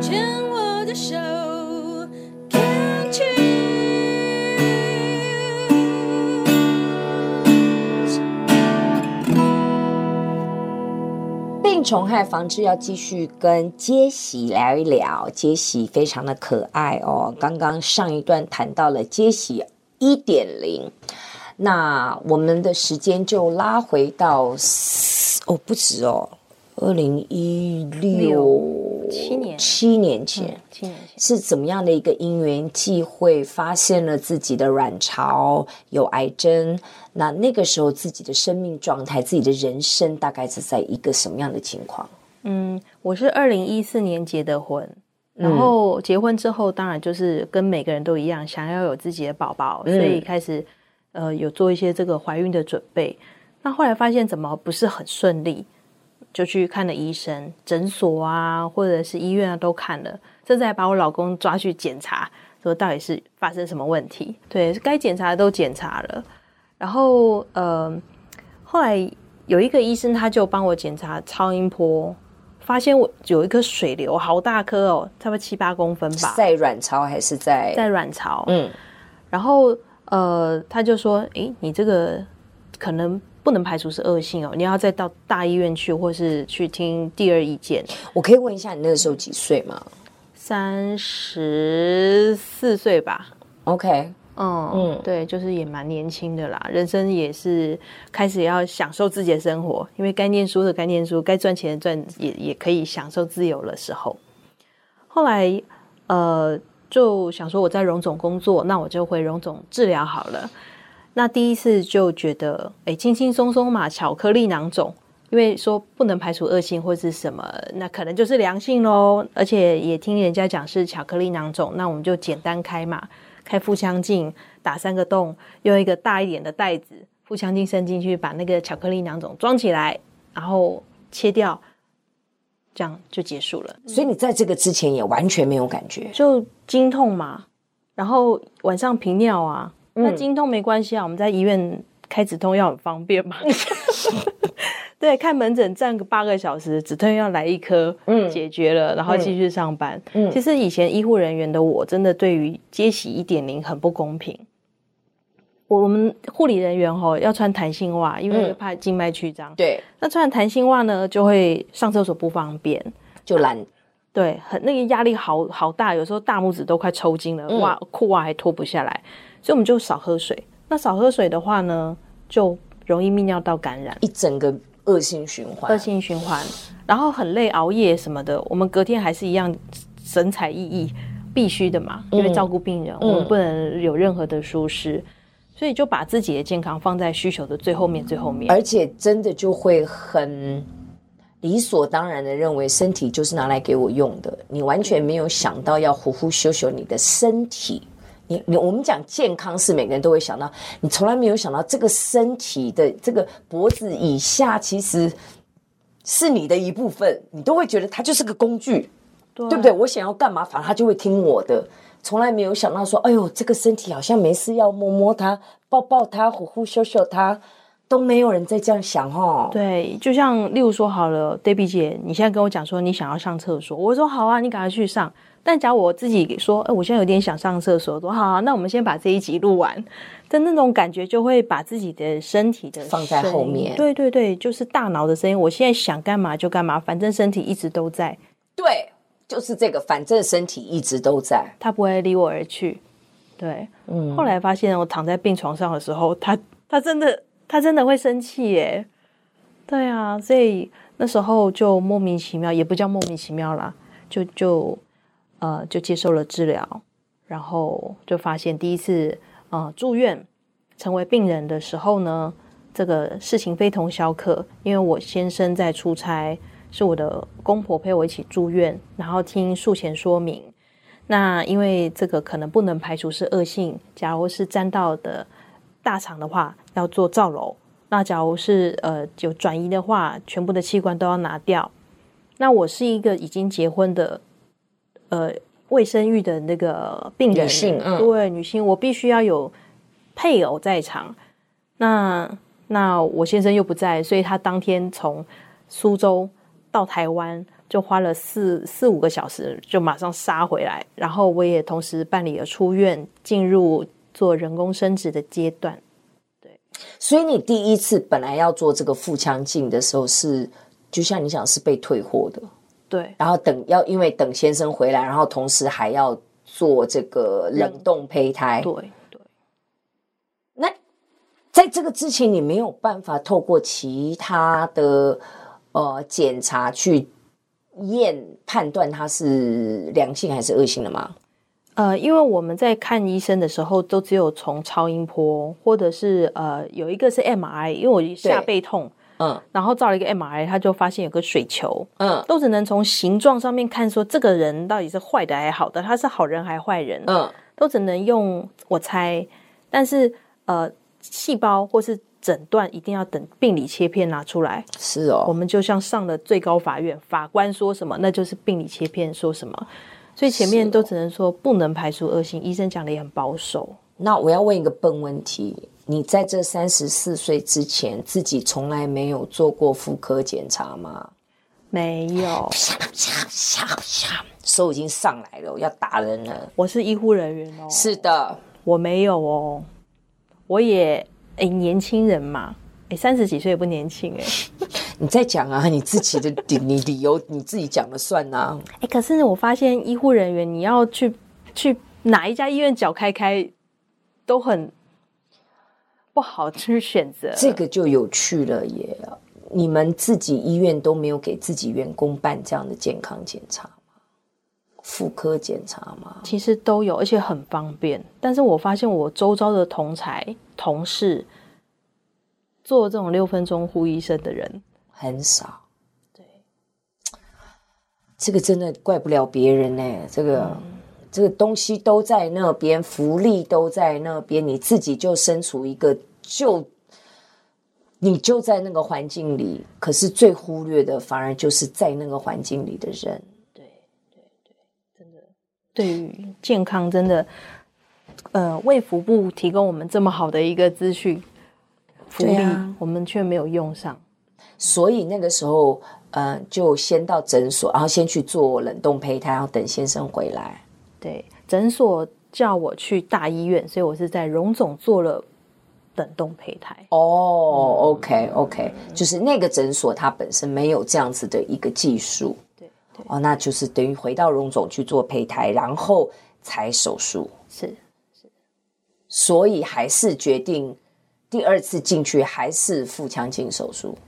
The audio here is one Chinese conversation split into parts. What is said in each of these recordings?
牵我的手，Can't choose 病虫害防治要继续跟杰西聊一聊，杰西非常的可爱哦。刚刚上一段谈到了杰西一点零，那我们的时间就拉回到哦，不止哦，二零一六。七年，七年前，嗯、七年前是怎么样的一个因缘际会，发现了自己的卵巢有癌症？那那个时候自己的生命状态，自己的人生大概是在一个什么样的情况？嗯，我是二零一四年结的婚，然后结婚之后，当然就是跟每个人都一样，想要有自己的宝宝，所以开始呃有做一些这个怀孕的准备。那后来发现怎么不是很顺利？就去看了医生，诊所啊，或者是医院啊，都看了，甚至还把我老公抓去检查，说到底是发生什么问题？对，该检查的都检查了，然后呃，后来有一个医生他就帮我检查超音波，发现我有一颗水流，好大颗哦，差不多七八公分吧，在卵巢还是在在卵巢？嗯，然后呃，他就说，诶，你这个可能。不能排除是恶性哦，你要再到大医院去，或是去听第二意见。我可以问一下，你那个时候几岁吗？三十四岁吧。OK，嗯嗯，对，就是也蛮年轻的啦，人生也是开始要享受自己的生活，因为该念书的该念书，该赚钱的赚，也也可以享受自由的时候。后来呃，就想说我在荣总工作，那我就回荣总治疗好了。那第一次就觉得，哎，轻轻松松嘛，巧克力囊肿，因为说不能排除恶性或是什么，那可能就是良性喽。而且也听人家讲是巧克力囊肿，那我们就简单开嘛，开腹腔镜，打三个洞，用一个大一点的袋子，腹腔镜伸进去，把那个巧克力囊肿装起来，然后切掉，这样就结束了。所以你在这个之前也完全没有感觉，就经痛嘛，然后晚上频尿啊。那经痛没关系啊，我们在医院开止痛药很方便嘛。对，看门诊站个八个小时，止痛药来一颗，嗯，解决了，然后继续上班。嗯，其实以前医护人员的我，真的对于接洗一点零很不公平。我们护理人员吼要穿弹性袜，因为怕静脉曲张。对，那穿弹性袜呢，就会上厕所不方便，就懒。对，很那个压力好好大，有时候大拇指都快抽筋了，袜裤袜还脱不下来。所以我们就少喝水。那少喝水的话呢，就容易泌尿道感染，一整个恶性循环。恶性循环，然后很累，熬夜什么的，我们隔天还是一样神采奕奕，必须的嘛，因为照顾病人，嗯、我们不能有任何的疏失，嗯、所以就把自己的健康放在需求的最后面，最后面。而且真的就会很理所当然的认为，身体就是拿来给我用的，你完全没有想到要呼呼修修你的身体。你你我们讲健康是每个人都会想到，你从来没有想到这个身体的这个脖子以下其实是你的一部分，你都会觉得它就是个工具，对，对不对？我想要干嘛，反正它就会听我的。从来没有想到说，哎呦，这个身体好像没事要摸摸它、抱抱它、呼呼秀秀它，都没有人在这样想哦。对，就像例如说好了，Debbie 姐，你现在跟我讲说你想要上厕所，我说好啊，你赶快去上。但假如我自己说，哎，我现在有点想上厕所，说好啊，那我们先把这一集录完。但那种感觉就会把自己的身体的放在后面。对对对，就是大脑的声音。我现在想干嘛就干嘛，反正身体一直都在。对，就是这个，反正身体一直都在，他不会离我而去。对，嗯。后来发现我躺在病床上的时候，他他真的他真的会生气耶。对啊，所以那时候就莫名其妙，也不叫莫名其妙啦，就就。呃，就接受了治疗，然后就发现第一次呃住院成为病人的时候呢，这个事情非同小可，因为我先生在出差，是我的公婆陪我一起住院，然后听术前说明。那因为这个可能不能排除是恶性，假如是沾到的大肠的话，要做造瘘；那假如是呃有转移的话，全部的器官都要拿掉。那我是一个已经结婚的。呃，未生育的那个病人，女性，嗯，对，女性，我必须要有配偶在场。那那我先生又不在，所以他当天从苏州到台湾就花了四四五个小时，就马上杀回来。然后我也同时办理了出院，进入做人工生殖的阶段。对，所以你第一次本来要做这个腹腔镜的时候是，是就像你讲是被退货的。对，然后等要因为等先生回来，然后同时还要做这个冷冻胚胎。对对。那在这个之前，你没有办法透过其他的呃检查去。验判断它是良性还是恶性的吗？呃，因为我们在看医生的时候，都只有从超音波，或者是呃有一个是 MRI，因为我下背痛，嗯，然后照了一个 MRI，他就发现有个水球，嗯，都只能从形状上面看说这个人到底是坏的还是好的，他是好人还是坏人，嗯，都只能用我猜，但是呃细胞或是。诊断一定要等病理切片拿出来，是哦。我们就像上了最高法院，法官说什么，那就是病理切片说什么。所以前面都只能说不能排除恶性，医生讲的也很保守。那我要问一个笨问题：你在这三十四岁之前，自己从来没有做过妇科检查吗？没有。手已经上来了，我要打人了。我是医护人员哦。是的，我没有哦。我也。哎，年轻人嘛，哎，三十几岁也不年轻哎。你再讲啊，你自己的理你理由你自己讲了算啊。哎，可是我发现医护人员，你要去去哪一家医院脚开开，都很不好去选择。这个就有趣了耶！你们自己医院都没有给自己员工办这样的健康检查吗？妇科检查吗？其实都有，而且很方便。但是我发现我周遭的同才。同事做这种六分钟呼医生的人很少，对，这个真的怪不了别人呢。这个、嗯、这个东西都在那边，福利都在那边，你自己就身处一个就你就在那个环境里，可是最忽略的反而就是在那个环境里的人。对对对，真的，对于健康真的。呃，卫福部提供我们这么好的。一个资讯福利，啊、我们却没有用上。所以那个时候，呃，就先到诊所，然后先去做冷冻胚胎，然后等先生回来。对，诊所叫我去大医院，所以我是在荣总做了冷冻胚胎。哦、oh，OK OK，就是那个诊所它本身没有这样子的一个技术。对对。哦，那就是等于回到荣总去做胚胎，然后才手术。是。所以还是决定第二次进去还是腹腔镜手术。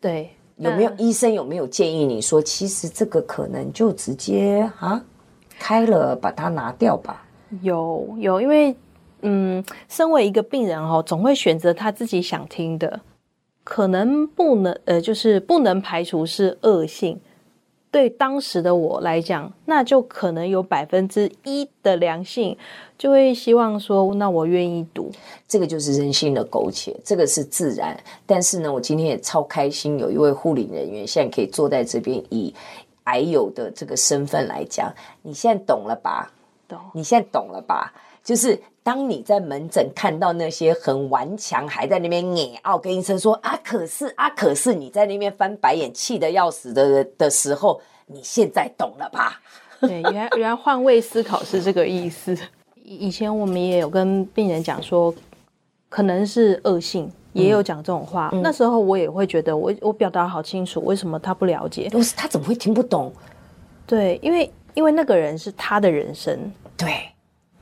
对，有没有医生有没有建议你说，其实这个可能就直接啊开了把它拿掉吧？有有，因为嗯，身为一个病人哦，总会选择他自己想听的，可能不能呃，就是不能排除是恶性。对当时的我来讲，那就可能有百分之一的良性，就会希望说，那我愿意读。这个就是人性的苟且，这个是自然。但是呢，我今天也超开心，有一位护理人员现在可以坐在这边，以癌友的这个身份来讲，你现在懂了吧？懂。你现在懂了吧？就是。当你在门诊看到那些很顽强，还在那边念奥跟医生说啊，可是啊，可是你在那边翻白眼，气得要死的的时候，你现在懂了吧？对，原来原来换位思考是这个意思。以前我们也有跟病人讲说，可能是恶性，也有讲这种话。嗯、那时候我也会觉得我，我我表达好清楚，为什么他不了解？都是他怎么会听不懂？对，因为因为那个人是他的人生。对。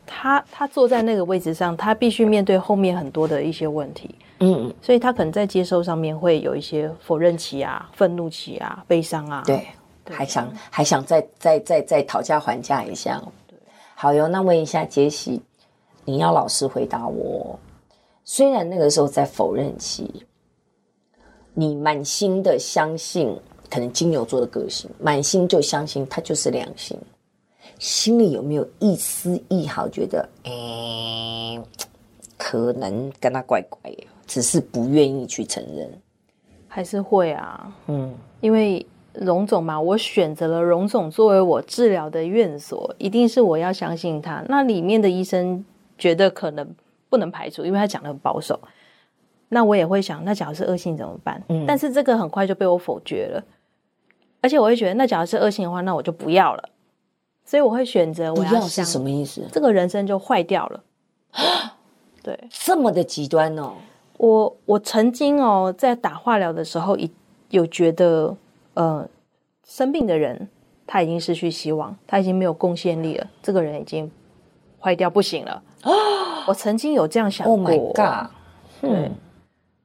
他他坐在那个位置上，他必须面对后面很多的一些问题，嗯，所以他可能在接受上面会有一些否认期啊、愤怒期啊、悲伤啊，对，对还想还想再再再再讨价还价一下，对，好哟，那问一下杰西，你要老实回答我，虽然那个时候在否认期，你满心的相信，可能金牛座的个性，满心就相信他就是良心。心里有没有一丝一毫觉得，哎，可能跟他怪怪的，只是不愿意去承认，还是会啊？嗯，因为荣总嘛，我选择了荣总作为我治疗的院所，一定是我要相信他。那里面的医生觉得可能不能排除，因为他讲的很保守。那我也会想，那假如是恶性怎么办？嗯，但是这个很快就被我否决了。而且我会觉得，那假如是恶性的话，那我就不要了。所以我会选择我要，不要是什么意思？这个人生就坏掉了。对，这么的极端哦。我我曾经哦，在打化疗的时候，有有觉得，呃，生病的人他已经失去希望，他已经没有贡献力了，这个人已经坏掉不行了。我曾经有这样想过。Oh my god！对。嗯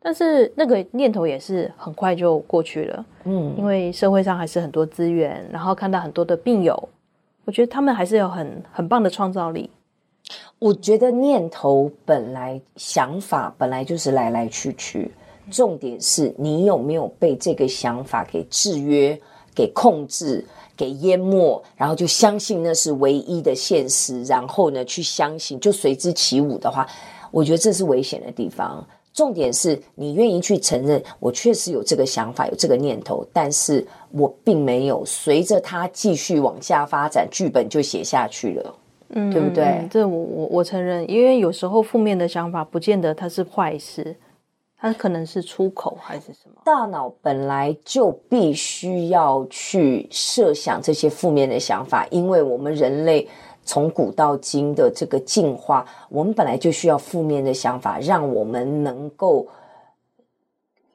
但是那个念头也是很快就过去了，嗯，因为社会上还是很多资源，然后看到很多的病友，我觉得他们还是有很很棒的创造力。我觉得念头本来想法本来就是来来去去，重点是你有没有被这个想法给制约、给控制、给淹没，然后就相信那是唯一的现实，然后呢去相信就随之起舞的话，我觉得这是危险的地方。重点是你愿意去承认，我确实有这个想法，有这个念头，但是我并没有随着它继续往下发展，剧本就写下去了，嗯，对不对？这我我我承认，因为有时候负面的想法不见得它是坏事，它可能是出口还是什么。大脑本来就必须要去设想这些负面的想法，因为我们人类。从古到今的这个进化，我们本来就需要负面的想法，让我们能够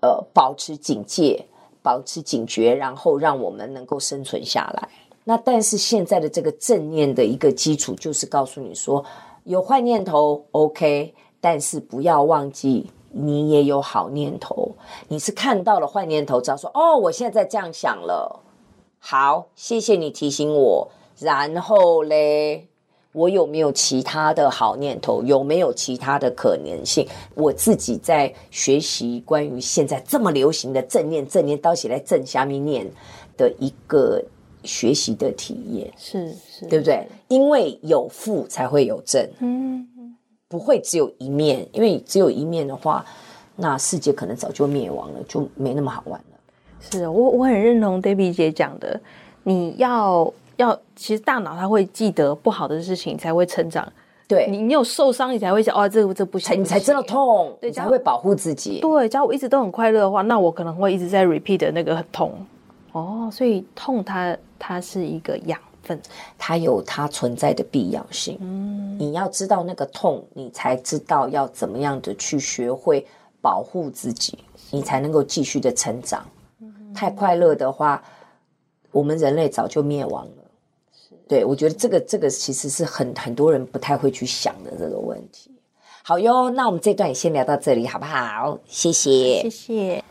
呃保持警戒、保持警觉，然后让我们能够生存下来。那但是现在的这个正念的一个基础，就是告诉你说，有坏念头 OK，但是不要忘记你也有好念头。你是看到了坏念头，只要说哦，我现在在这样想了。好，谢谢你提醒我。然后嘞，我有没有其他的好念头？有没有其他的可能性？我自己在学习关于现在这么流行的正念、正念，到起来正下面念的一个学习的体验，是是，对不对？因为有负才会有正，嗯，不会只有一面，因为只有一面的话，那世界可能早就灭亡了，就没那么好玩了。是我我很认同 Debbie 姐讲的，你要。要其实大脑它会记得不好的事情才会成长，对你你有受伤你才会想哦，这个这不行，你才知道痛，对，才会保护自己。对，假如我一直都很快乐的话，那我可能会一直在 repeat 的那个很痛哦，所以痛它它是一个养分，它有它存在的必要性。嗯，你要知道那个痛，你才知道要怎么样的去学会保护自己，你才能够继续的成长。嗯，太快乐的话，我们人类早就灭亡了。对，我觉得这个这个其实是很很多人不太会去想的这个问题。好哟，那我们这段也先聊到这里，好不好？谢谢，谢谢。